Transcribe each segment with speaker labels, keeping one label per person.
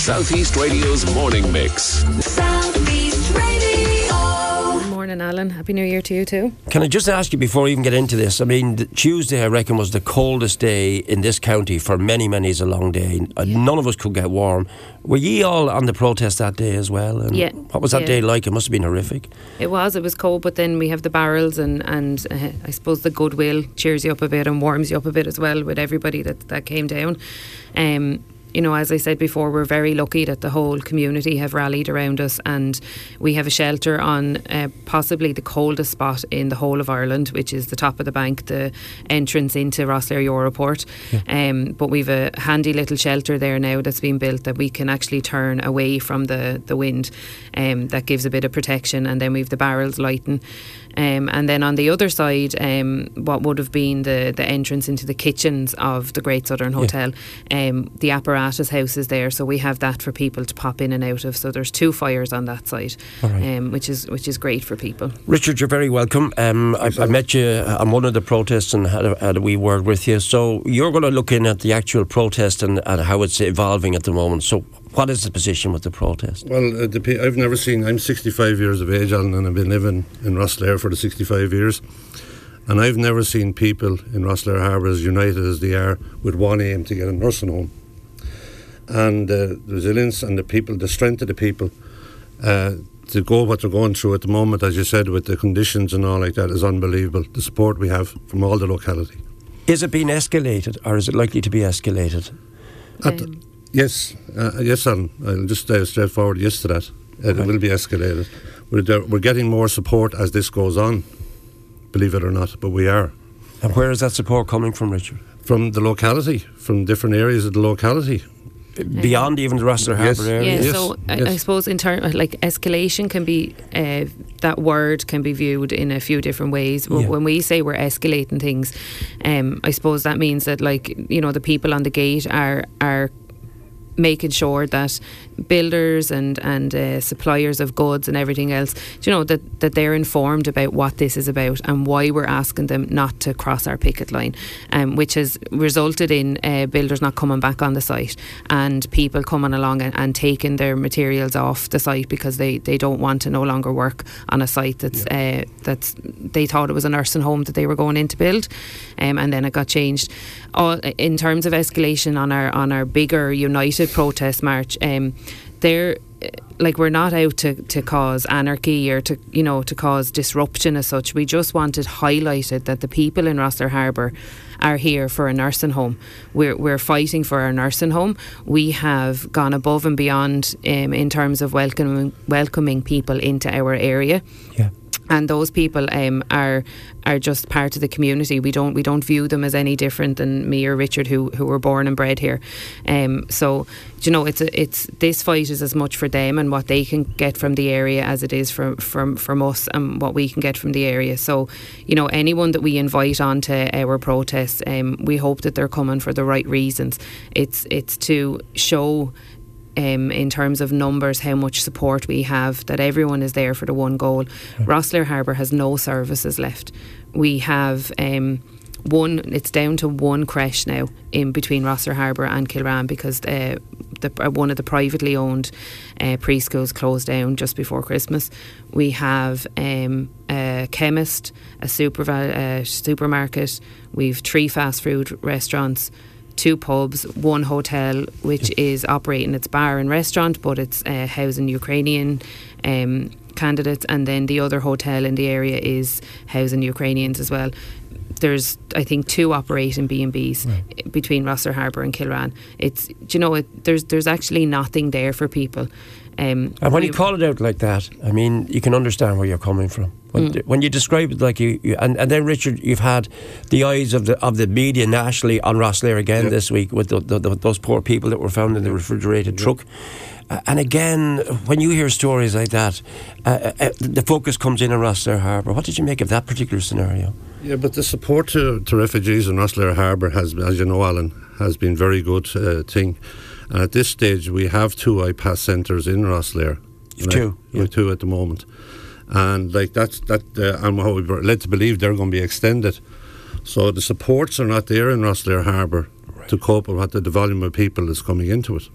Speaker 1: Southeast Radio's morning mix.
Speaker 2: Southeast Radio.
Speaker 3: Good morning, Alan. Happy New Year to you too.
Speaker 4: Can I just ask you before we even get into this? I mean, Tuesday, I reckon, was the coldest day in this county for many, many. It's a long day. Uh, None of us could get warm. Were ye all on the protest that day as well? And
Speaker 3: Yeah.
Speaker 4: What was that
Speaker 3: Yeah.
Speaker 4: day like? It must have been horrific.
Speaker 3: It was. It was cold, but then we have the barrels, and and uh, I suppose the goodwill cheers you up a bit and warms you up a bit as well with everybody that that came down. Um, you know, as I said before, we're very lucky that the whole community have rallied around us, and we have a shelter on uh, possibly the coldest spot in the whole of Ireland, which is the top of the bank, the entrance into Rosslare Europort. Um, but we've a handy little shelter there now that's been built that we can actually turn away from the the wind. Um, that gives a bit of protection, and then we've the barrels lighting. Um, and then on the other side, um, what would have been the, the entrance into the kitchens of the Great Southern Hotel, um, the apparatus house is there, so we have that for people to pop in and out of. So there's two fires on that side,
Speaker 4: All right.
Speaker 3: um, which is which is great for people.
Speaker 4: Richard, you're very welcome. Um, I, I met you on one of the protests and had a, had a wee word with you. So you're going to look in at the actual protest and, and how it's evolving at the moment. So what is the position with the protest?
Speaker 5: Well, uh, the, I've never seen. I'm 65 years of age, Alan, and I've been living in Rosslare for the 65 years. And I've never seen people in Rosslare Harbour as united as they are with one aim to get a nursing home. And uh, the resilience and the people, the strength of the people uh, to go what they're going through at the moment, as you said, with the conditions and all like that, is unbelievable. The support we have from all the locality.
Speaker 4: Is it being escalated or is it likely to be escalated?
Speaker 5: At the-
Speaker 3: Um,
Speaker 5: yes, uh, yes, Alan. I'll just stay straightforward. Yes to that. It
Speaker 4: Right.
Speaker 5: will be escalated. We're, there- we're getting more support as this goes on, believe it or not, but we are.
Speaker 4: And where is that support coming from, Richard?
Speaker 5: From the locality, from different areas of the locality.
Speaker 4: Beyond even the Rosslare
Speaker 5: Yes.
Speaker 4: Harbour area?
Speaker 3: Yeah,
Speaker 5: Yes,
Speaker 3: so I, I suppose in terms like escalation can be uh, that word can be viewed in a few different ways.
Speaker 4: Yeah.
Speaker 3: When we say we're escalating things, um, I suppose that means that like you know the people on the gate are are making sure that builders and and uh, suppliers of goods and everything else, you know, that that they're informed about what this is about and why we're asking them not to cross our picket line, um, which has resulted in uh, builders not coming back on the site and people coming along and, and taking their materials off the site because they, they don't want to no longer work on a site that's uh, that's they thought it was a nursing home that they were going in to build, um, and then it got changed. All, in terms of escalation on our on our bigger united protest march, um, there like we're not out to, to cause anarchy or to you know to cause disruption as such. We just wanted highlighted that the people in Rosslare Harbour are here for a nursing home. We're we're fighting for our nursing home. We have gone above and beyond um, in terms of welcoming welcoming people into our area
Speaker 4: Yeah.
Speaker 3: And those people um, are are just part of the community. We don't we don't view them as any different than me or Richard, who who were born and bred here. Um, so you know, it's a, it's this fight is as much for them and what they can get from the area as it is from from from us and what we can get from the area. So you know, anyone that we invite onto our protests, um, we hope that they're coming for the right reasons. It's it's to show um, in terms of numbers, how much support we have, that everyone is there for the one goal. Rosslare Harbour has no services left. We have um, one, it's down to one creche now in between Rosslare Harbour and Kilrane because uh, the, uh, one of the privately owned uh, preschools closed down just before Christmas. We have um, a chemist, a super, uh, supermarket, we've three fast food restaurants two pubs, one hotel, which is operating its bar and restaurant, but it's uh, housing Ukrainian um, candidates, and then the other hotel in the area is housing Ukrainians as well. There's, I think, two operating B and Bs between Rosslare Harbour and Kilrane. It's, do you know, it, there's there's actually nothing there for people. Um,
Speaker 4: And when you call it out like that, I mean, you can understand where you're coming from. When,
Speaker 3: Mm.
Speaker 4: when you describe it like you, you and, and then Richard, you've had the eyes of the of the media nationally on Rosslare again
Speaker 5: Yeah.
Speaker 4: this week with the, the, the, those poor people that were found in the refrigerated truck. Uh, and again, when you hear stories like that, uh, uh, uh, the focus comes in on Rosslare Harbour. What did you make of that particular scenario?
Speaker 5: Yeah, but the support to, to refugees in Rosslare Harbour has, as you know, Alan, has been very good uh, thing. And at this stage, we have two IPAS centres in Rosslare.
Speaker 4: Two,
Speaker 5: We have two at the moment, and like that's that. Uh, and what we're led to believe they're going to be extended. So the supports are not there in Rosslare Harbour to cope with what the, the volume of people is coming into it.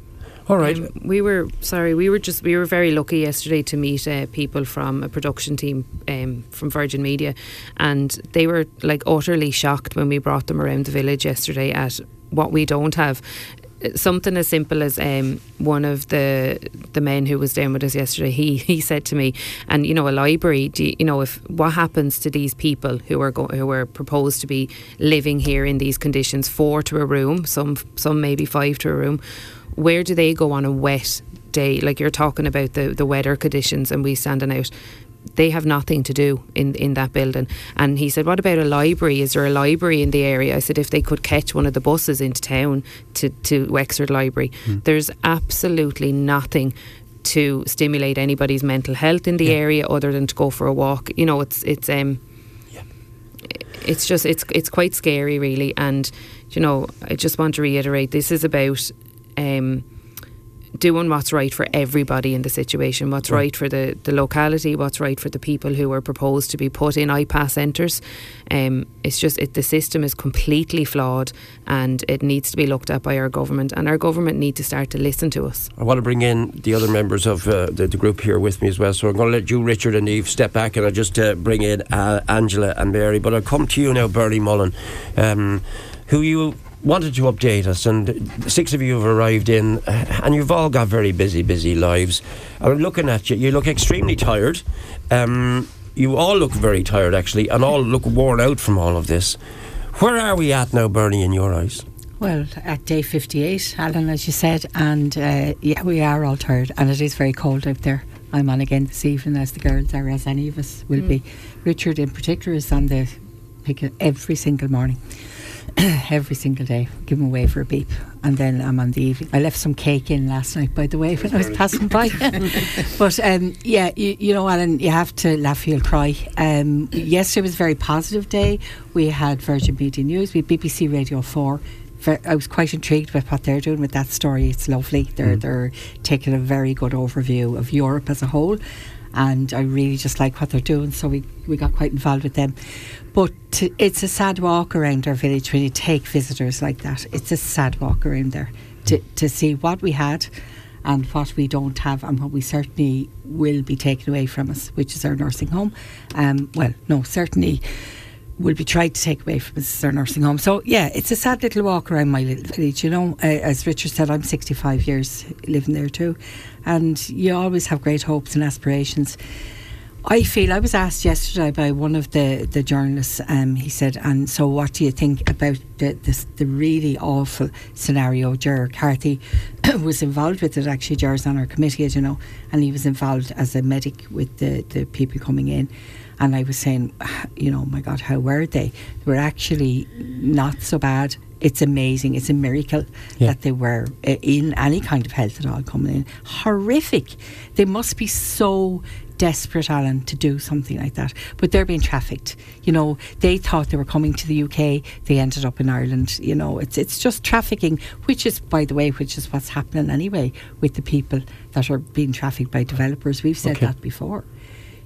Speaker 4: All right.
Speaker 3: Um, we were sorry. We were just we were very lucky yesterday to meet uh, people from a production team um, from Virgin Media, and they were like utterly shocked when we brought them around the village yesterday at what we don't have. Something as simple as um, one of the the men who was down with us yesterday. He he said to me, and you know, a library. Do you, you know if what happens to these people who are go, who are proposed to be living here in these conditions, four to a room, some some maybe five to a room where do they go on a wet day? Like you're talking about the, the weather conditions and we standing out. They have nothing to do in, in that building. And he said, What about a library? Is there a library in the area? I said, If they could catch one of the buses into town to, to Wexford Library, there's absolutely nothing to stimulate anybody's mental health in the area other than to go for a walk. You know, it's it's um it's just it's it's quite scary really and you know I just want to reiterate this is about um doing what's right for everybody in the situation what's right for the the locality what's right for the people who are proposed to be put in IPAS centres um it's just it, the system is completely flawed and it needs to be looked at by our government and our government need to start to listen to us
Speaker 4: I want to bring in the other members of uh, the, the group here with me as well. So I'm going to let you, Richard, and Eve step back, and I'll just uh, bring in uh, Angela and Mary. But I'll come to you now, Bernie Mullen, um, who you wanted to update us, and six of you have arrived in, uh, and you've all got very busy, busy lives. I'm looking at you. You look extremely tired. Um, you all look very tired, actually, and all look worn out from all of this. Where are we at now, Bernie, in your eyes?
Speaker 6: Well, at day 58, Alan, as you said, and uh, yeah, we are all tired, and it is very cold out there. I'm on again this evening, as the girls are, as any of us will be. Richard, in particular, is on the pick every single morning, every single day, give them away for a beep, and then I'm on the evening. I left some cake in last night, by the way, when I was passing by. but um, yeah, you, you know, Alan, you have to laugh, you'll cry. Um, yesterday was a very positive day. We had Virgin Media News, we had BBC Radio 4 I was quite intrigued with what they're doing with that story. It's lovely. They're they're taking a very good overview of Europe as a whole, and I really just like what they're doing. So we we got quite involved with them. But to, it's a sad walk around our village when you take visitors like that. It's a sad walk around there to to see what we had. And what we don't have, and what we certainly will be taken away from us, which is our nursing home. Um, well, no, certainly will be tried to take away from our nursing home. So yeah, it's a sad little walk around my little village. You know, uh, as Richard said, I'm 65 years living there too, and you always have great hopes and aspirations. I feel I was asked yesterday by one of the the journalists. Um, he said, "And so, what do you think about the this, the really awful scenario?" Ger Carthy was involved with it. Actually, Ger's on our committee, as you know, and he was involved as a medic with the the people coming in. And I was saying, you know, my God, how were they? They were actually not so bad. It's amazing. It's a miracle
Speaker 4: Yeah.
Speaker 6: that they were uh, in any kind of health at all coming in. Horrific. They must be so desperate, Alan, to do something like that. But they're being trafficked. You know, they thought they were coming to the UK. They ended up in Ireland. You know, it's it's just trafficking, which is, by the way, which is what's happening anyway with the people that are being trafficked by developers. We've said
Speaker 4: Okay.
Speaker 6: that before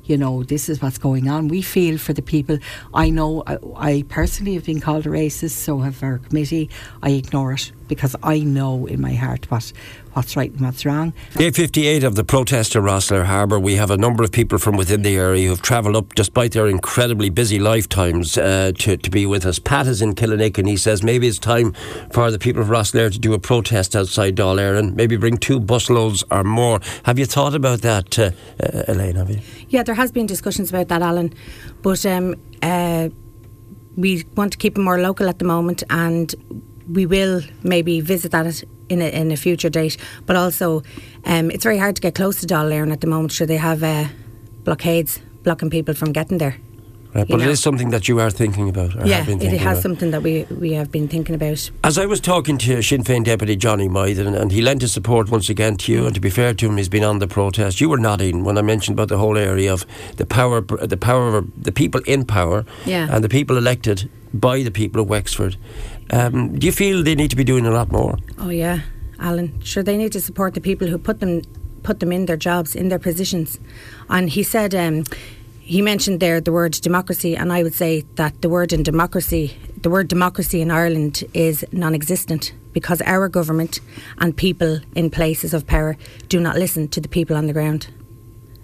Speaker 6: you know, this is what's going on. We feel for the people. I know I, I personally have been called a racist, so have our committee. I ignore it because I know in my heart what what's right and what's wrong.
Speaker 4: Day 58 of the protest to Rosslare Harbour. We have a number of people from within the area who have travelled up despite their incredibly busy lifetimes uh, to, to be with us. Pat is in Killinick and he says maybe it's time for the people of Rosslare to do a protest outside Dáil Éireann, maybe bring two busloads or more. Have you thought about that, uh, uh, Elaine? Have you?
Speaker 7: Yeah, there has been discussions about that, Alan, but um, uh, we want to keep it more local at the moment, and we will maybe visit that in a, in a future date. But also, um, it's very hard to get close to Dáil at the moment. Sure, they have uh, blockades blocking people from getting there.
Speaker 4: Right, but it
Speaker 7: know.
Speaker 4: is something that you are thinking about. Or
Speaker 7: yeah,
Speaker 4: been
Speaker 7: it has
Speaker 4: about.
Speaker 7: something that we we have been thinking about.
Speaker 4: As I was talking to Sinn Féin Deputy Johnny Mythen, and, and he lent his support once again to you, and to be fair to him, he's been on the protest. You were nodding when I mentioned about the whole area of the power, the power of the people in power,
Speaker 7: Yeah.
Speaker 4: and the people elected by the people of Wexford. Um, do you feel they need to be doing a lot more?
Speaker 7: Oh yeah, Alan. Sure, they need to support the people who put them put them in their jobs, in their positions. And he said, um, he mentioned there the word democracy, and I would say that the word in democracy the word democracy in Ireland is non-existent because our government and people in places of power do not listen to the people on the ground.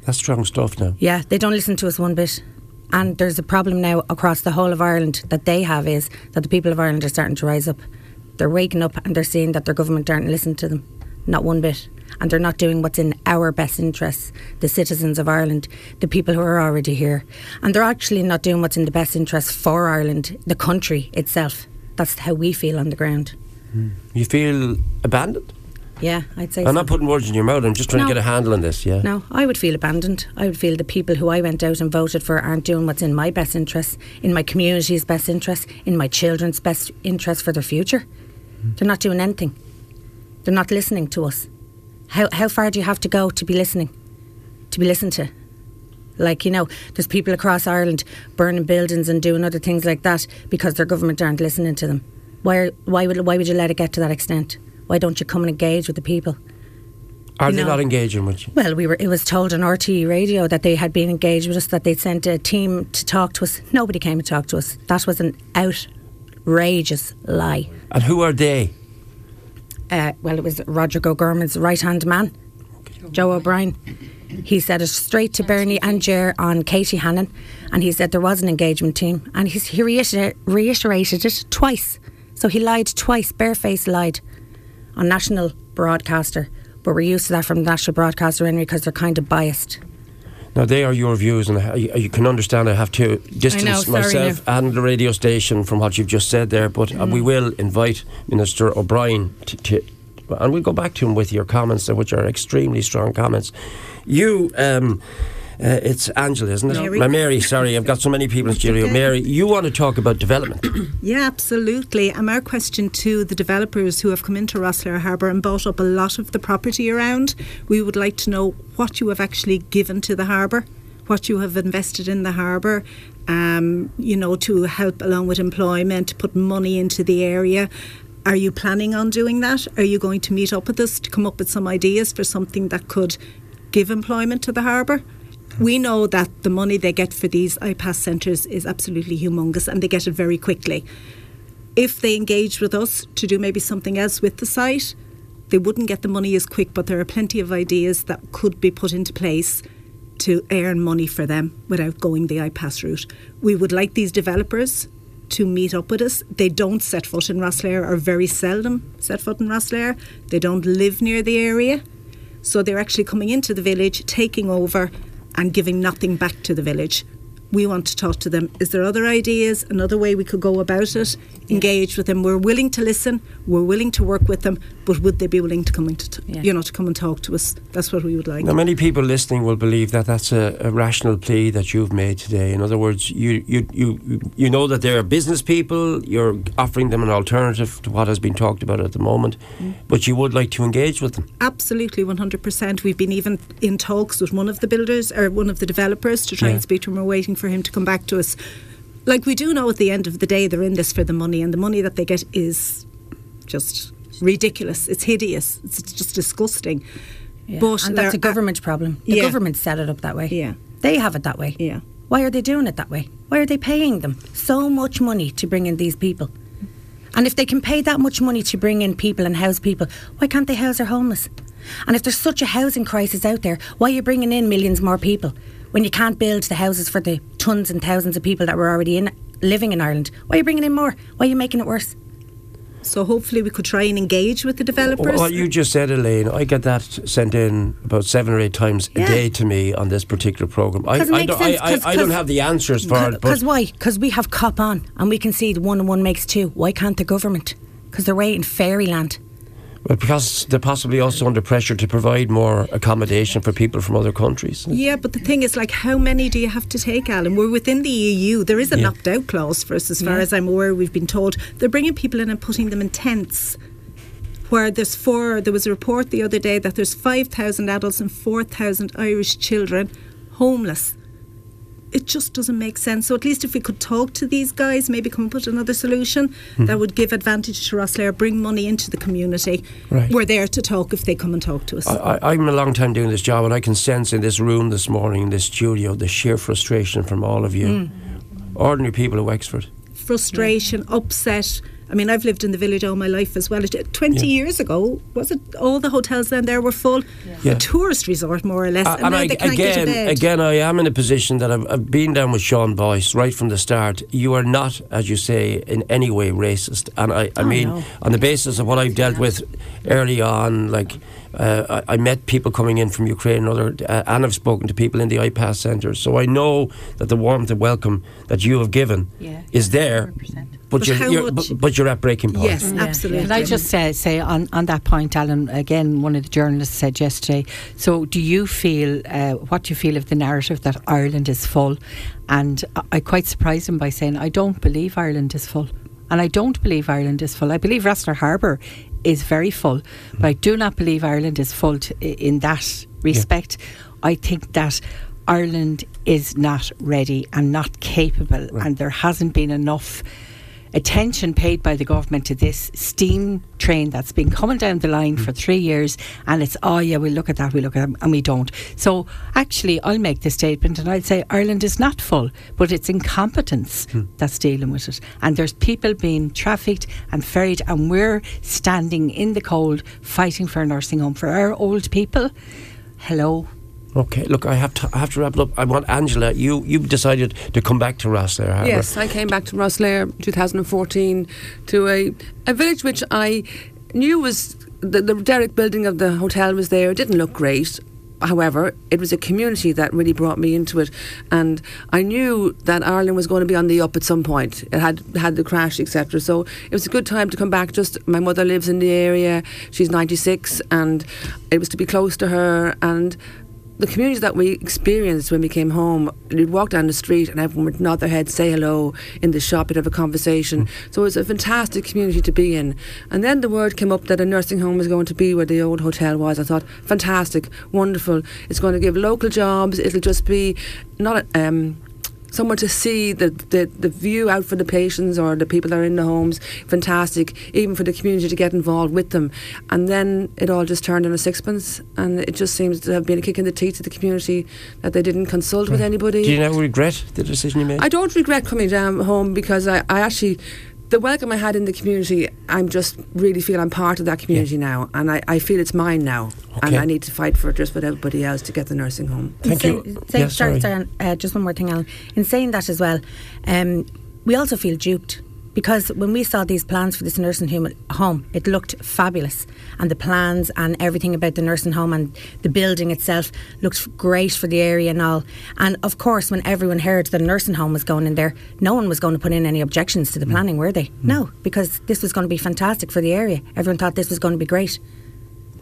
Speaker 4: That's strong stuff now.
Speaker 7: Yeah, they don't listen to us one bit. And there's a problem now across the whole of Ireland that they have is that the people of Ireland are starting to rise up. They're waking up and they're seeing that their government aren't listening to them, not one bit. And they're not doing what's in our best interests, the citizens of Ireland, the people who are already here. And they're actually not doing what's in the best interest for Ireland, the country itself. That's how we feel on the ground. Hmm.
Speaker 4: You feel abandoned?
Speaker 7: Yeah, I'd say
Speaker 4: I'm
Speaker 7: so.
Speaker 4: not putting words in your mouth. I'm just trying
Speaker 7: No.
Speaker 4: to get a handle on this. Yeah.
Speaker 7: No, I would feel abandoned. I would feel the people who I went out and voted for aren't doing what's in my best interest, in my community's best interest, in my children's best interest for their future. Hmm. They're not doing anything. They're not listening to us. How how far do you have to go to be listening? To be listened to? Like, you know, there's people across Ireland burning buildings and doing other things like that because their government aren't listening to them. Why why would why would you let it get to that extent? Why don't you come and engage with the people?
Speaker 4: Are
Speaker 7: you
Speaker 4: they
Speaker 7: know-
Speaker 4: not engaging with you?
Speaker 7: Well, we were. It was told on RTE radio that they had been engaged with us, that they'd sent a team to talk to us. Nobody came to talk to us. That was an outrageous lie.
Speaker 4: And who are they?
Speaker 7: Uh, well, it was Roderic O'Gorman's right hand man, Joe O'Brien. He said it straight to Bernie and Ger on Katie Hannon, and he said there was an engagement team, and he's, he reiter- reiterated it twice. So he lied twice, barefaced lied on national broadcaster. But we're used to that from national broadcaster anyway because they're kind of biased.
Speaker 4: Now they are your views, and I- you can understand I have to distance
Speaker 7: sorry
Speaker 4: myself and the radio station from what you've just said there. But uh, we
Speaker 7: Mm.
Speaker 4: will invite Minister O'Brien to, to, and we'll go back to him with your comments, which are extremely strong comments. You. Um, uh, it's Angela, isn't it?
Speaker 8: Mary.
Speaker 4: Mary, sorry, I've got so many people in studio. Mary, you want to talk about development.
Speaker 8: Yeah, absolutely. And our question to the developers who have come into Rosslare Harbour and bought up a lot of the property around, we would like to know what you have actually given to the harbour, what you have invested in the harbour, um, you know, to help along with employment, to put money into the area. Are you planning on doing that? Are you going to meet up with us to come up with some ideas for something that could give employment to the harbour? We know that the money they get for these IPAS centres is absolutely humongous and they get it very quickly. If they engage with us to do maybe something else with the site, they wouldn't get the money as quick, but there are plenty of ideas that could be put into place to earn money for them without going the IPAS route. We would like these developers to meet up with us. They don't set foot in Rosslare or very seldom set foot in Rosslare. They don't live near the area. So they're actually coming into the village, taking over and giving nothing back to the village. We want to talk to them. Is there other ideas, another way we could go about it? Engage with them. We're willing to listen. We're willing to work with them. But would they be willing to come into, t-
Speaker 7: Yeah.
Speaker 8: you know, to come and talk to us? That's what we would like.
Speaker 4: Now, many people listening will believe that that's a, a rational plea that you've made today. In other words, you, you, you, you know that they're business people, you're offering them an alternative to what has been talked about at the moment, mm. but you would like to engage with them.
Speaker 8: Absolutely, 100%. We've been even in talks with one of the builders or one of the developers to try
Speaker 4: Yeah.
Speaker 8: and speak to them. We're waiting for him to come back to us. Like, we do know at the end of the day they're in this for the money, and the money that they get is just ridiculous. It's hideous. It's just disgusting.
Speaker 7: Yeah.
Speaker 8: But
Speaker 7: and that's a government problem. The
Speaker 8: Yeah.
Speaker 7: government set it up that way.
Speaker 8: Yeah.
Speaker 7: They have it that way.
Speaker 8: Yeah.
Speaker 7: Why are they doing it that way? Why are they paying them so much money to bring in these people? And if they can pay that much money to bring in people and house people, why can't they house their homeless? And if there's such a housing crisis out there, why are you bringing in millions more people when you can't build the houses for the tons and thousands of people that were already in living in Ireland? Why are you bringing in more? Why are you making it worse?
Speaker 8: So hopefully we could try and engage with the developers.
Speaker 4: What you just said, Elaine, I get that sent in about seven or eight times a day to me on this particular programme. I,
Speaker 7: 'Cause it
Speaker 4: I, don't, I,
Speaker 7: sense,
Speaker 4: I,
Speaker 7: 'cause-
Speaker 4: I don't
Speaker 7: 'cause-
Speaker 4: have the answers for it,
Speaker 7: Because why? Because we have cop on and we can see the one and one makes two. Why can't the government? Because they're way in fairyland.
Speaker 4: But because they're possibly also under pressure to provide more accommodation for people from other countries.
Speaker 8: Yeah, but the thing is, like, how many do you have to take, Alan? We're within the EU. There is a
Speaker 4: Yeah.
Speaker 8: knocked out clause for us, as far
Speaker 7: Yeah.
Speaker 8: as I'm aware. We've been told they're bringing people in and putting them in tents. Where there's four, there was a report the other day that there's 5,000 adults and 4,000 Irish children homeless. It just doesn't make sense. So at least if we could talk to these guys, maybe come up with another solution
Speaker 4: Hmm.
Speaker 8: that would give advantage to Rosslare, bring money into the community.
Speaker 4: Right.
Speaker 8: We're there to talk if they come and talk to us.
Speaker 4: I, I'm a long time doing this job, and I can sense in this room this morning, in this studio, the sheer frustration from all of you.
Speaker 7: Mm.
Speaker 4: Ordinary people of Wexford.
Speaker 8: frustration, upset. I mean, I've lived in the village all my life as well. Twenty
Speaker 4: Yeah.
Speaker 8: years ago, was it all the hotels down there were full?
Speaker 4: Yeah.
Speaker 8: A tourist resort, more or less.
Speaker 4: Uh,
Speaker 8: and now
Speaker 4: I,
Speaker 8: they can't
Speaker 4: again,
Speaker 8: bed.
Speaker 4: again, I am in a position that I've, I've been down with Sean Boyce right from the start. You are not, as you say, in any way racist, and I, I
Speaker 7: Oh,
Speaker 4: mean,
Speaker 7: no.
Speaker 4: on the basis of what I've dealt with early on, like. Uh, I, I met people coming in from Ukraine and other, uh, and I've spoken to people in the IPAS centres. So I know that the warmth and welcome that you have given
Speaker 6: Yeah.
Speaker 4: is there,
Speaker 6: 100%.
Speaker 4: but,
Speaker 8: But
Speaker 4: you're, you're, but, but you're at breaking point.
Speaker 8: yes, absolutely.
Speaker 6: Can I just uh, say on, on that point, Alan? Again, one of the journalists said yesterday. So, do you feel uh, what do you feel of the narrative that Ireland is full? And I, I quite surprised him by saying, "I don't believe Ireland is full." And I don't believe Ireland is full. I believe Rosslare Harbour is very full, mm. but I do not believe Ireland is full to, in that respect. I think that Ireland is not ready and not capable, and there hasn't been enough attention paid by the government to this steam train that's been coming down the line for mm. three years and it's oh yeah we'll look at that we look at that and we don't. So actually I'll make the statement and I'll say Ireland is not full but it's incompetence hmm. that's dealing with it. And there's people being trafficked and ferried and we're standing in the cold fighting for a nursing home for our old people. Hello
Speaker 4: Okay, look, I have to, I have to wrap it up. I want Angela. You you decided to come back to Rosslare Harbour.
Speaker 9: Yes, I came back to Rosslare 2014 to a, a village which I knew was the, the derrick building of the hotel was there. It didn't look great. However, it was a community that really brought me into it, and I knew that Ireland was going to be on the up at some point. It had had the crash, etc. So it was a good time to come back. Just my mother lives in the area; she's 96, and it was to be close to her. And the communities that we experienced when we came home, you'd walk down the street and everyone would nod their head, say hello in the shop, you'd have a conversation. So it was a fantastic community to be in. And then the word came up that a nursing home was going to be where the old hotel was. I thought, fantastic, wonderful. It's going to give local jobs. It'll just be not um, somewhere to see the, the, the view out for the patients or the people that are in the homes. Fantastic, even for the community to get involved with them. And then it all just turned into sixpence, and it just seems to have been a kick in the teeth to the community that they didn't consult with anybody.
Speaker 4: Do you now regret the decision you made?
Speaker 9: I don't regret coming down home because I, I actually the welcome I had in the community I'm just really feel I'm part of that community now and I, I feel it's mine now and I need to fight for it just with everybody else to get the nursing home.
Speaker 4: Thank
Speaker 7: In
Speaker 4: you.
Speaker 7: say- say-
Speaker 4: Yeah,
Speaker 7: sorry,
Speaker 4: sorry.
Speaker 7: sorry, uh, just one more thing, Alan. In saying that as well, um, we also feel duped because when we saw these plans for this nursing home, it looked fabulous, and the plans and everything about the nursing home and the building itself looked great for the area and all. And of course, when everyone heard that a nursing home was going in there, no one was going to put in any objections to the mm. planning, were they? Mm. No, because this was going to be fantastic for the area. Everyone thought this was going to be great.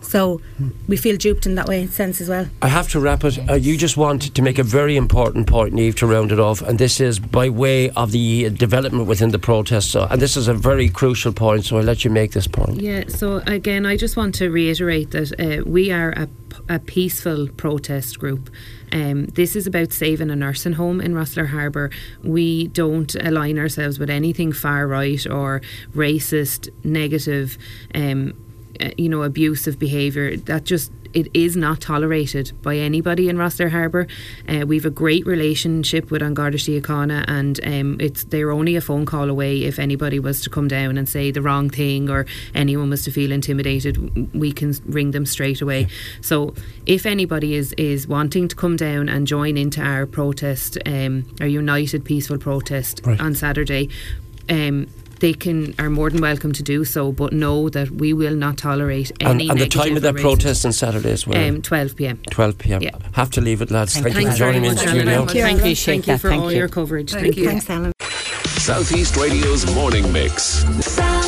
Speaker 7: So we feel duped in that way sense as well.
Speaker 4: I have to wrap it. Uh, you just want to make a very important point, Neve, to round it off, and this is by way of the uh, development within the protest. So, and this is a very crucial point, so I'll let you make this point.
Speaker 3: Yeah, so again, I just want to reiterate that uh, we are a, a peaceful protest group. Um, this is about saving a nursing home in Rosslare Harbour. We don't align ourselves with anything far right or racist, negative, um, uh, you know, abusive behaviour. That just it is not tolerated by anybody in Rosslare Harbour. Uh, we have a great relationship with An Garda Síochána and um, it's they're only a phone call away if anybody was to come down and say the wrong thing or anyone was to feel intimidated we can ring them straight away so if anybody is is wanting to come down and join into our protest um, our united peaceful protest
Speaker 4: Right.
Speaker 3: on Saturday um, they can are more than welcome to do so, but know that we will not tolerate
Speaker 4: And,
Speaker 3: any.
Speaker 4: and the time of that
Speaker 3: negative
Speaker 4: protest on Saturday as well.
Speaker 3: um, 12 p.m.
Speaker 4: 12 p.m.
Speaker 3: yeah.
Speaker 4: Have to leave it, lads. Thank, you for
Speaker 3: Thanks very
Speaker 4: joining me in
Speaker 3: much,
Speaker 4: studio.
Speaker 6: Thank you.
Speaker 3: Thank you, thank you for
Speaker 6: Thank
Speaker 3: all
Speaker 6: you.
Speaker 3: your coverage.
Speaker 9: Thank
Speaker 3: Thank
Speaker 9: you.
Speaker 3: you.
Speaker 7: Thanks, Alan.
Speaker 1: Southeast Radio's morning mix.
Speaker 2: Sound